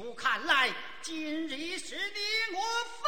不看来，今日是你我。